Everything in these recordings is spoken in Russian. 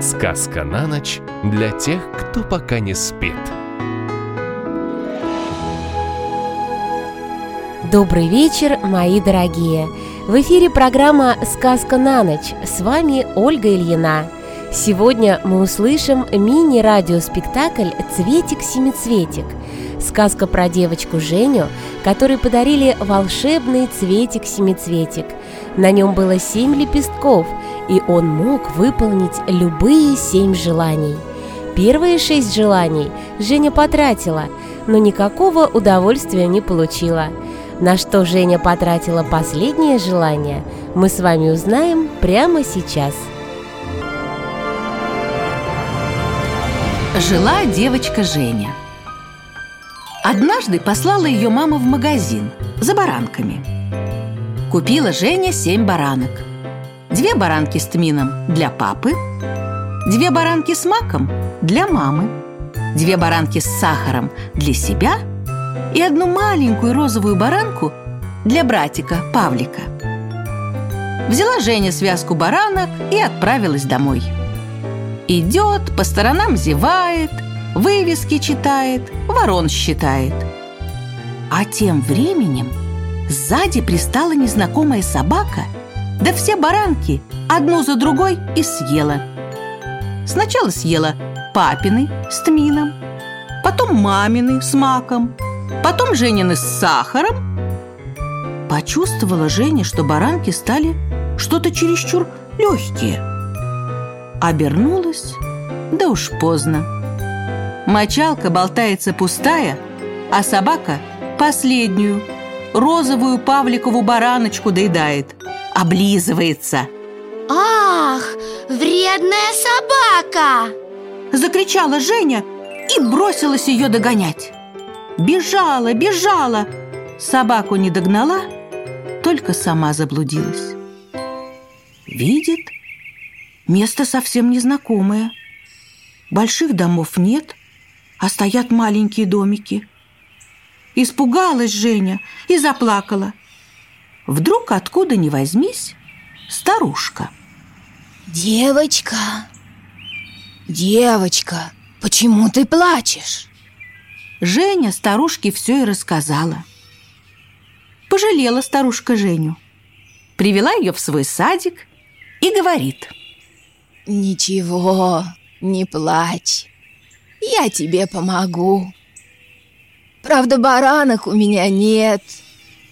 Сказка на ночь для тех, кто пока не спит. Добрый вечер, мои дорогие! В эфире программа «Сказка на ночь». С вами Ольга Ильина. Сегодня мы услышим мини-радиоспектакль «Цветик-семицветик». Сказка про девочку Женю, которой подарили волшебный цветик-семицветик. На нем было семь лепестков, и он мог выполнить любые семь желаний. Первые шесть желаний Женя потратила, но никакого удовольствия не получила. На что Женя потратила последнее желание, мы с вами узнаем прямо сейчас – Жила девочка Женя. Однажды послала ее мама в магазин за баранками. Купила Женя семь баранок. Две баранки с тмином для папы, две баранки с маком для мамы, две баранки с сахаром для себя и одну маленькую розовую баранку для братика Павлика. Взяла Женя связку баранок и отправилась домой. Идет, по сторонам зевает, вывески читает, ворон считает. А тем временем сзади пристала незнакомая собака, да все баранки одну за другой и съела. Сначала съела папины с тмином, потом мамины с маком, потом Женины с сахаром. Почувствовала Женя, что баранки стали что-то чересчур легкие – Обернулась, да уж поздно. Мочалка болтается пустая, а собака последнюю, розовую Павликову бараночку доедает, облизывается. Ах, вредная собака! Закричала Женя и бросилась ее догонять. Бежала, бежала, собаку не догнала, только сама заблудилась. Видит, Место совсем незнакомое. Больших домов нет, а стоят маленькие домики. Испугалась Женя и заплакала. Вдруг, откуда ни возьмись, старушка. Девочка, девочка, почему ты плачешь? Женя старушке все и рассказала. Пожалела старушка Женю. Привела ее в свой садик и говорит – «Ничего, не плачь. Я тебе помогу. Правда, баранок у меня нет,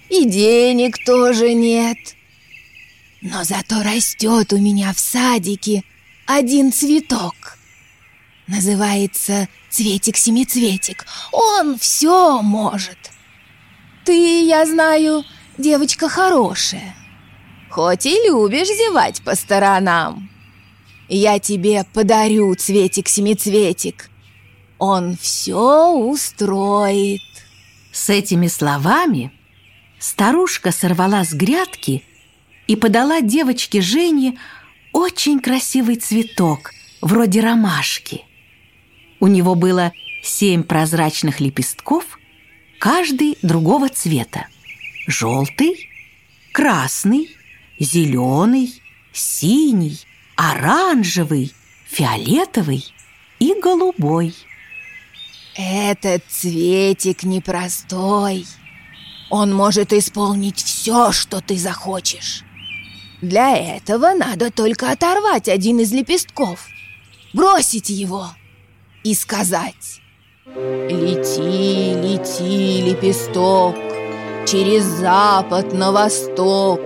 и денег тоже нет. Но зато растет у меня в садике один цветок. Называется цветик-семицветик. Он все может. Ты, я знаю, девочка хорошая. Хоть и любишь зевать по сторонам. Я тебе подарю цветик-семицветик. Он все устроит. С этими словами старушка сорвала с грядки и подала девочке Жене очень красивый цветок, вроде ромашки. У него было семь прозрачных лепестков, каждый другого цвета. Желтый, красный, зеленый, синий – оранжевый, фиолетовый и голубой. Этот цветик непростой. Он может исполнить все, что ты захочешь. Для этого надо только оторвать один из лепестков, бросить его и сказать «Лети, лети, лепесток, через запад на восток,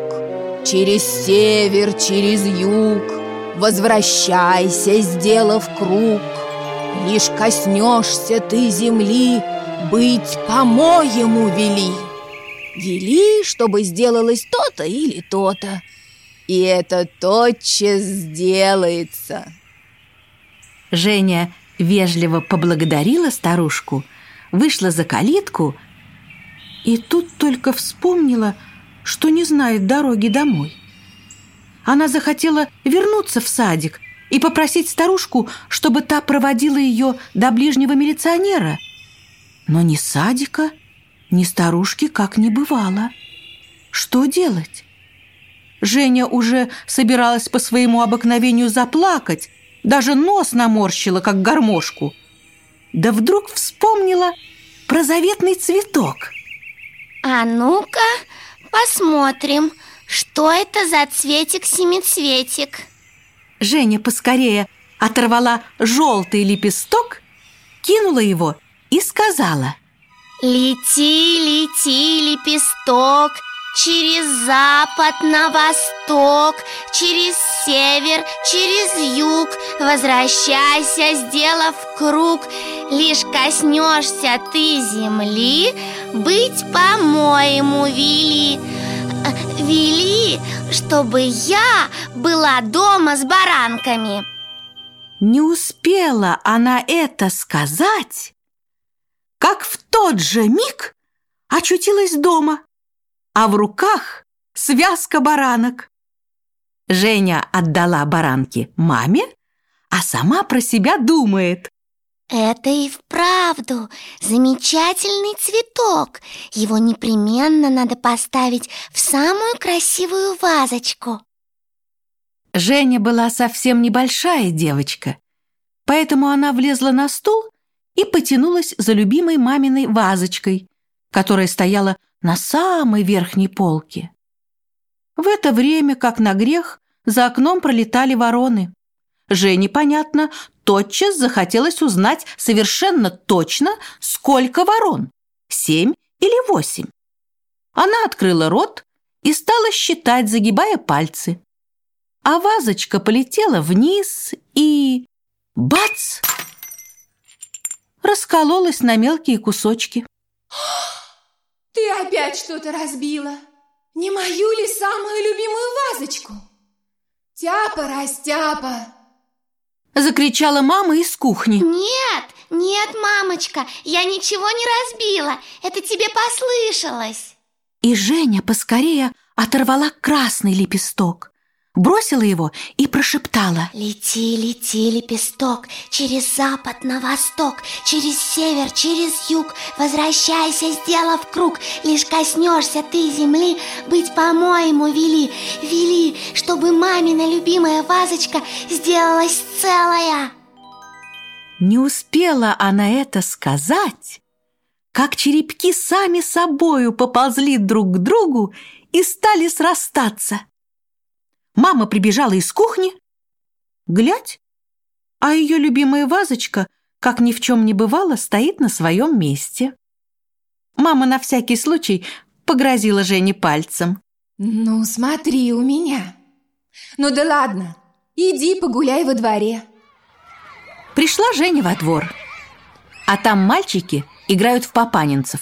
через север, через юг, Возвращайся, сделав круг. Лишь коснешься ты земли Быть по-моему вели. Вели, чтобы сделалось то-то или то-то. И это тотчас сделается. Женя вежливо поблагодарила старушку Вышла за калитку И тут только вспомнила, что не знает дороги домой она захотела вернуться в садик и попросить старушку, чтобы та проводила ее до ближнего милиционера. Но ни садика, ни старушки как не бывало. Что делать? Женя уже собиралась по своему обыкновению заплакать, даже нос наморщила, как гармошку. Да вдруг вспомнила про заветный цветок. А ну-ка, посмотрим, что это за цветик-семицветик. Женя поскорее оторвала желтый лепесток, кинула его и сказала. Лети, лети, лепесток, Через запад на восток, через север, через юг. Возвращайся, сделав круг Лишь коснешься ты земли Быть, по-моему, вели Вели, чтобы я была дома с баранками Не успела она это сказать, как в тот же миг очутилась дома – а в руках связка баранок. Женя отдала баранки маме, а сама про себя думает. Это и вправду замечательный цветок. Его непременно надо поставить в самую красивую вазочку. Женя была совсем небольшая девочка, поэтому она влезла на стул и потянулась за любимой маминой вазочкой, которая стояла на самой верхней полке. В это время, как на грех, за окном пролетали вороны. Жене, понятно, тотчас захотелось узнать совершенно точно, сколько ворон – семь или восемь. Она открыла рот и стала считать, загибая пальцы. А вазочка полетела вниз и... Бац! Раскололась на мелкие кусочки. Ты опять что-то разбила. Не мою ли самую любимую вазочку? Тяпа, растяпа. Закричала мама из кухни. Нет, нет, мамочка, я ничего не разбила. Это тебе послышалось. И Женя поскорее оторвала красный лепесток бросила его и прошептала. Лети, лети, лепесток, через запад на восток, через север, через юг Возвращайся, сделав круг, лишь коснешься ты земли Быть, по-моему, вели, вели, чтобы мамина любимая вазочка сделалась целая Не успела она это сказать, как черепки сами собою поползли друг к другу и стали срастаться – Мама прибежала из кухни. Глядь, а ее любимая вазочка, как ни в чем не бывало, стоит на своем месте. Мама на всякий случай погрозила Жене пальцем. «Ну, смотри у меня. Ну да ладно, иди погуляй во дворе». Пришла Женя во двор, а там мальчики играют в папанинцев.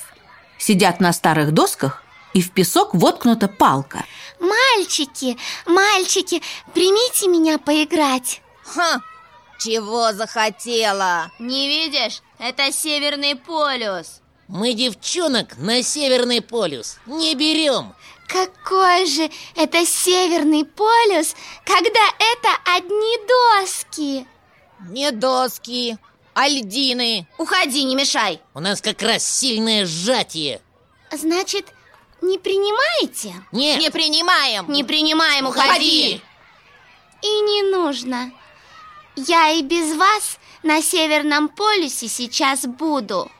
Сидят на старых досках, и в песок воткнута палка – Мальчики, мальчики, примите меня поиграть Ха, чего захотела? Не видишь? Это Северный полюс Мы девчонок на Северный полюс не берем Какой же это Северный полюс, когда это одни доски? Не доски, а льдины Уходи, не мешай У нас как раз сильное сжатие Значит, не принимаете? Нет. Не принимаем. Не принимаем, уходи. И не нужно. Я и без вас на Северном полюсе сейчас буду.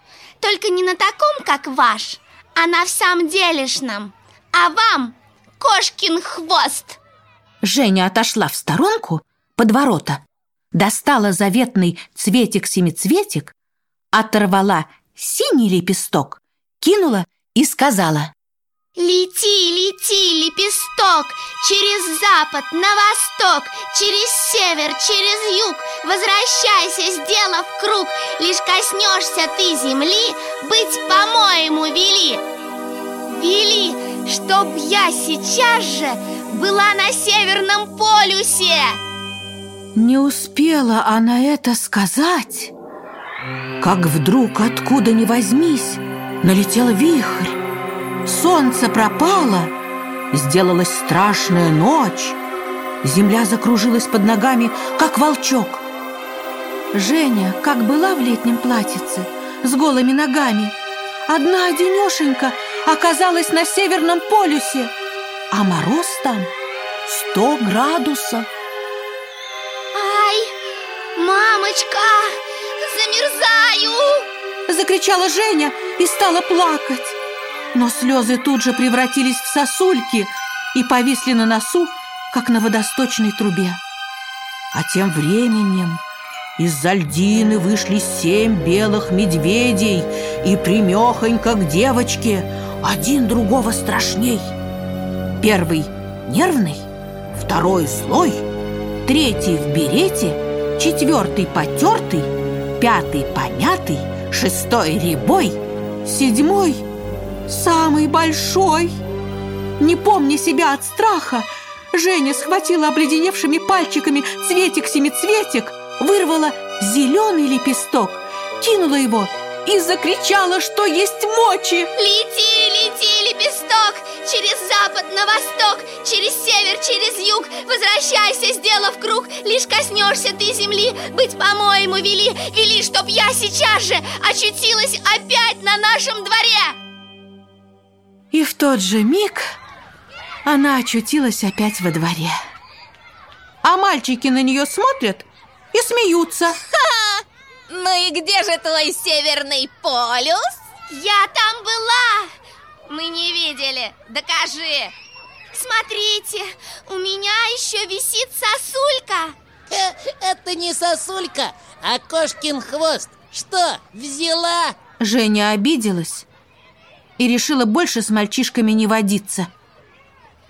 Только не на таком, как ваш А на в самом делешном А вам кошкин хвост. Женя отошла в сторонку под ворота Достала заветный цветик-семицветик Оторвала синий лепесток Кинула и сказала Лети, лети, лепесток, через запад, на восток, через север, через юг, возвращайся, сделав круг, лишь коснешься ты земли, быть, по-моему, вели. Вели, чтоб я сейчас же была на Северном полюсе. Не успела она это сказать, как вдруг, откуда ни возьмись, налетел вихрь Солнце пропало, сделалась страшная ночь. Земля закружилась под ногами, как волчок. Женя, как была в летнем платьице, с голыми ногами, одна одинешенька оказалась на Северном полюсе. а мороз там сто градусов. Ай, мамочка, замерзаю! Закричала Женя и стала плакать. Но слезы тут же превратились в сосульки и повисли на носу, как на водосточной трубе. А тем временем из-за льдины вышли семь белых медведей и примехонько к девочке, один другого страшней. Первый нервный, второй злой, третий в берете, четвертый потертый, пятый помятый, шестой рябой, седьмой самый большой. Не помня себя от страха, Женя схватила обледеневшими пальчиками цветик-семицветик, вырвала зеленый лепесток, кинула его и закричала, что есть мочи. Лети, лети, лепесток, через запад на восток, через север, через юг, возвращайся, сделав круг, лишь коснешься ты земли, быть по-моему вели, вели, чтоб я сейчас же очутилась опять на нашем дворе. И в тот же миг она очутилась опять во дворе. А мальчики на нее смотрят и смеются. Ну и где же твой северный полюс? Я там была! Мы не видели. Докажи. Смотрите, у меня еще висит сосулька. Э, Это не сосулька, а кошкин хвост. Что, взяла? Женя обиделась и решила больше с мальчишками не водиться.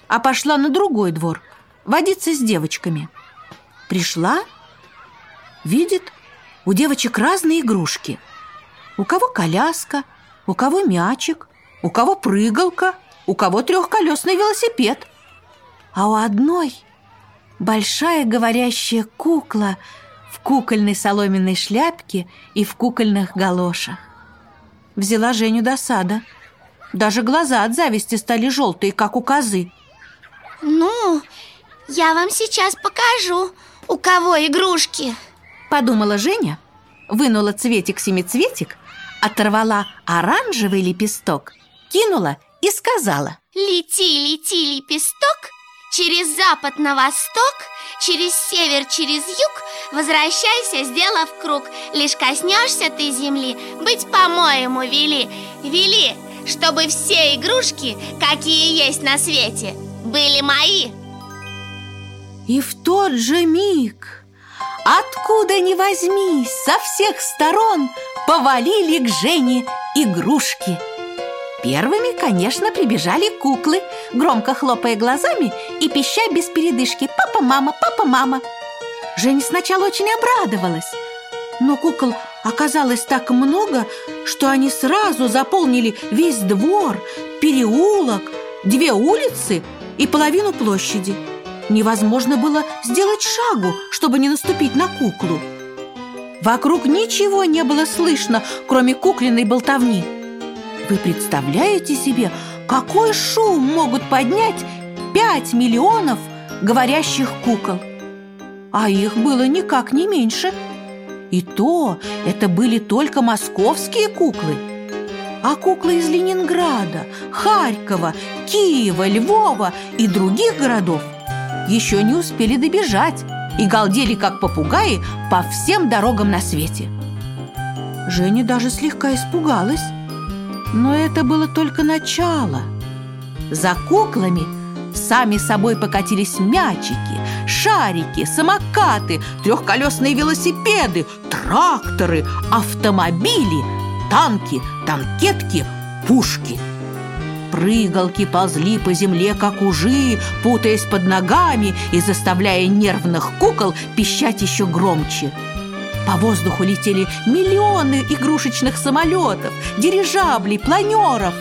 А пошла на другой двор водиться с девочками. Пришла, видит, у девочек разные игрушки. У кого коляска, у кого мячик, у кого прыгалка, у кого трехколесный велосипед. А у одной большая говорящая кукла в кукольной соломенной шляпке и в кукольных галошах. Взяла Женю досада. Даже глаза от зависти стали желтые, как у козы. Ну, я вам сейчас покажу, у кого игрушки. Подумала Женя, вынула цветик-семицветик, оторвала оранжевый лепесток, кинула и сказала. Лети, лети, лепесток, через запад на восток, через север, через юг, возвращайся, сделав круг. Лишь коснешься ты земли, быть, по-моему, вели, вели, чтобы все игрушки, какие есть на свете, были мои. И в тот же миг, откуда ни возьмись, со всех сторон повалили к Жене игрушки. Первыми, конечно, прибежали куклы, громко хлопая глазами и пища без передышки «Папа, мама, папа, мама». Женя сначала очень обрадовалась, но кукол оказалось так много, что они сразу заполнили весь двор, переулок, две улицы и половину площади. Невозможно было сделать шагу, чтобы не наступить на куклу. Вокруг ничего не было слышно, кроме куклиной болтовни. Вы представляете себе, какой шум могут поднять 5 миллионов говорящих кукол? А их было никак не меньше. И то это были только московские куклы. А куклы из Ленинграда, Харькова, Киева, Львова и других городов еще не успели добежать и галдели, как попугаи, по всем дорогам на свете. Женя даже слегка испугалась. Но это было только начало. За куклами сами собой покатились мячики, шарики, самокаты, трехколесные велосипеды, тракторы, автомобили, танки, танкетки, пушки. Прыгалки ползли по земле, как ужи, путаясь под ногами и заставляя нервных кукол пищать еще громче. По воздуху летели миллионы игрушечных самолетов, дирижаблей, планеров.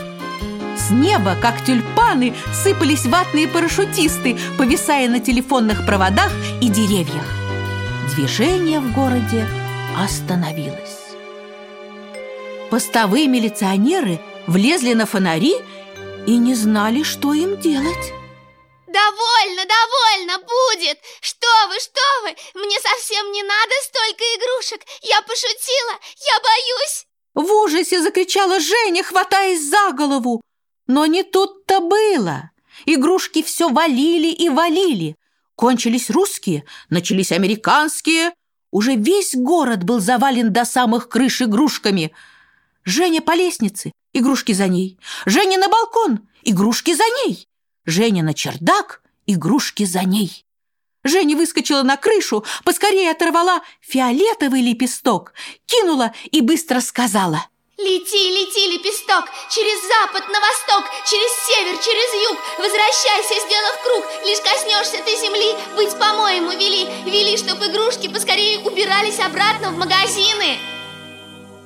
С неба, как тюльпаны, сыпались ватные парашютисты, повисая на телефонных проводах и деревьях. Движение в городе остановилось. Постовые милиционеры влезли на фонари и не знали, что им делать. Довольно, довольно будет! Что вы, что вы! Мне совсем не надо столько игрушек! Я пошутила! Я боюсь! В ужасе закричала Женя, хватаясь за голову. Но не тут-то было. Игрушки все валили и валили. Кончились русские, начались американские. Уже весь город был завален до самых крыш игрушками. Женя по лестнице, игрушки за ней. Женя на балкон, игрушки за ней. Женя на чердак, игрушки за ней. Женя выскочила на крышу, поскорее оторвала фиолетовый лепесток, кинула и быстро сказала. Лети, лети, лепесток, через запад на восток, через север, через юг, возвращайся, сделав круг, лишь коснешься ты земли, быть по-моему вели, вели, чтоб игрушки поскорее убирались обратно в магазины.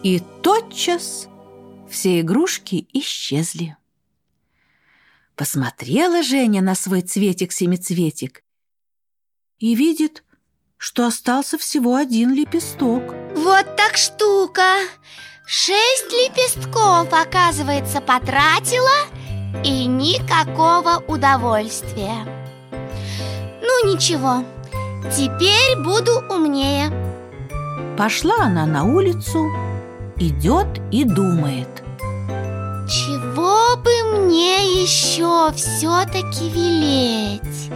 И тотчас все игрушки исчезли. Посмотрела Женя на свой цветик-семицветик и видит, что остался всего один лепесток. Вот так штука! Шесть лепестков, оказывается, потратила и никакого удовольствия. Ну ничего, теперь буду умнее. Пошла она на улицу, идет и думает. Чего бы мне еще все-таки велеть?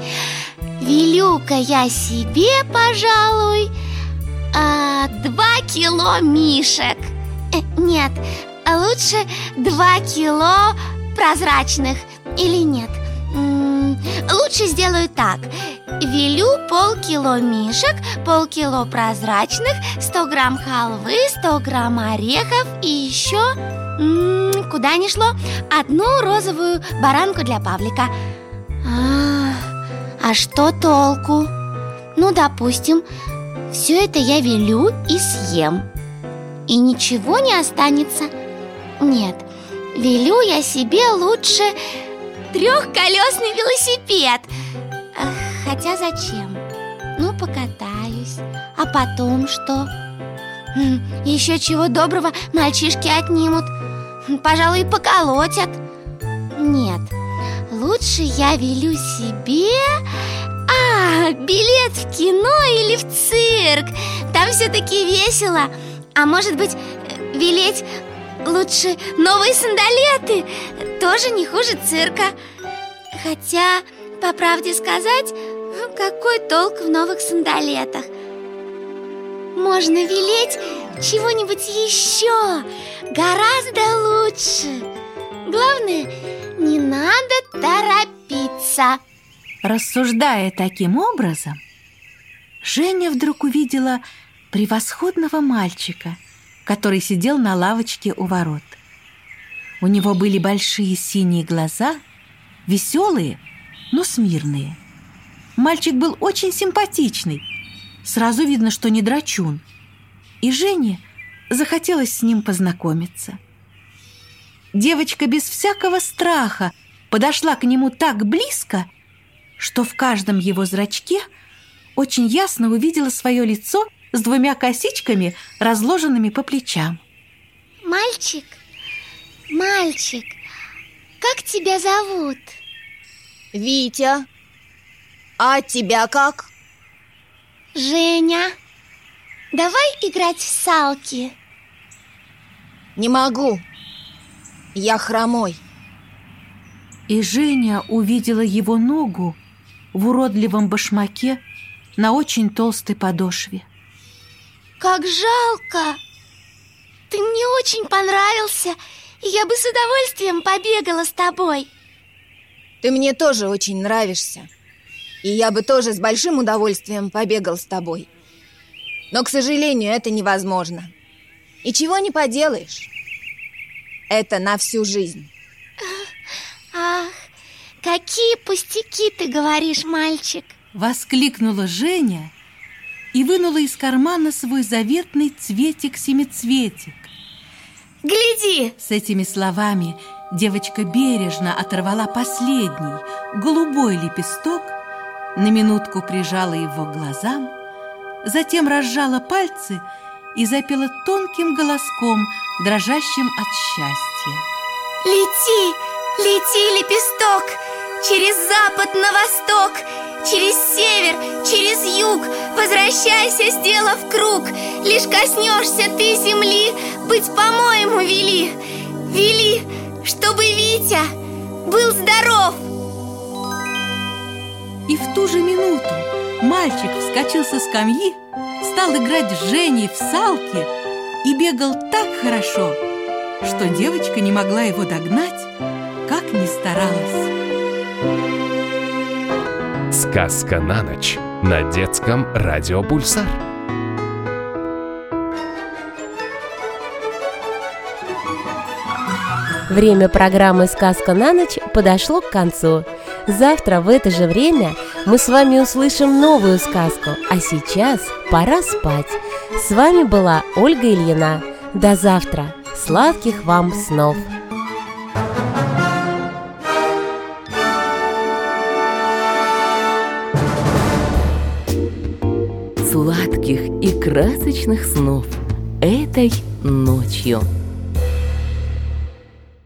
Велю-ка я себе, пожалуй, а, два кило мишек – нет, лучше два кило прозрачных Или нет? лучше сделаю так Велю полкило мишек, полкило прозрачных 100 грамм халвы, 100 грамм орехов И еще, куда ни шло, одну розовую баранку для Павлика а, а что толку? Ну, допустим, все это я велю и съем и ничего не останется. Нет, велю я себе лучше трехколесный велосипед. Хотя зачем? Ну, покатаюсь. А потом что? Хм, Еще чего доброго мальчишки отнимут. Пожалуй, поколотят. Нет, лучше я велю себе... А, билет в кино или в цирк Там все-таки весело а может быть, велеть лучше новые сандалеты? Тоже не хуже цирка Хотя, по правде сказать, какой толк в новых сандалетах? Можно велеть чего-нибудь еще Гораздо лучше Главное, не надо торопиться Рассуждая таким образом, Женя вдруг увидела превосходного мальчика, который сидел на лавочке у ворот. У него были большие синие глаза, веселые, но смирные. Мальчик был очень симпатичный. Сразу видно, что не драчун. И Жене захотелось с ним познакомиться. Девочка без всякого страха подошла к нему так близко, что в каждом его зрачке очень ясно увидела свое лицо – с двумя косичками, разложенными по плечам. Мальчик, мальчик, как тебя зовут? Витя. А тебя как? Женя. Давай играть в салки. Не могу. Я хромой. И Женя увидела его ногу в уродливом башмаке на очень толстой подошве. Как жалко! Ты мне очень понравился, и я бы с удовольствием побегала с тобой. Ты мне тоже очень нравишься, и я бы тоже с большим удовольствием побегал с тобой. Но, к сожалению, это невозможно. И чего не поделаешь. Это на всю жизнь. Ах, какие пустяки ты говоришь, мальчик! Воскликнула Женя и вынула из кармана свой заветный цветик-семицветик. Гляди! С этими словами девочка бережно оторвала последний, голубой лепесток, на минутку прижала его к глазам, затем разжала пальцы и запела тонким голоском, дрожащим от счастья. Лети, лети, лепесток, через запад на восток, через север, через юг Возвращайся, сделав круг. Лишь коснешься ты земли Быть по-моему вели Вели, чтобы Витя был здоров. И в ту же минуту мальчик вскочил со скамьи, стал играть с Женей в салки и бегал так хорошо, что девочка не могла его догнать, как ни старалась. Сказка на ночь на детском радио «Пульсар». Время программы «Сказка на ночь» подошло к концу. Завтра в это же время мы с вами услышим новую сказку, а сейчас пора спать. С вами была Ольга Ильина. До завтра. Сладких вам снов! Красочных снов этой ночью.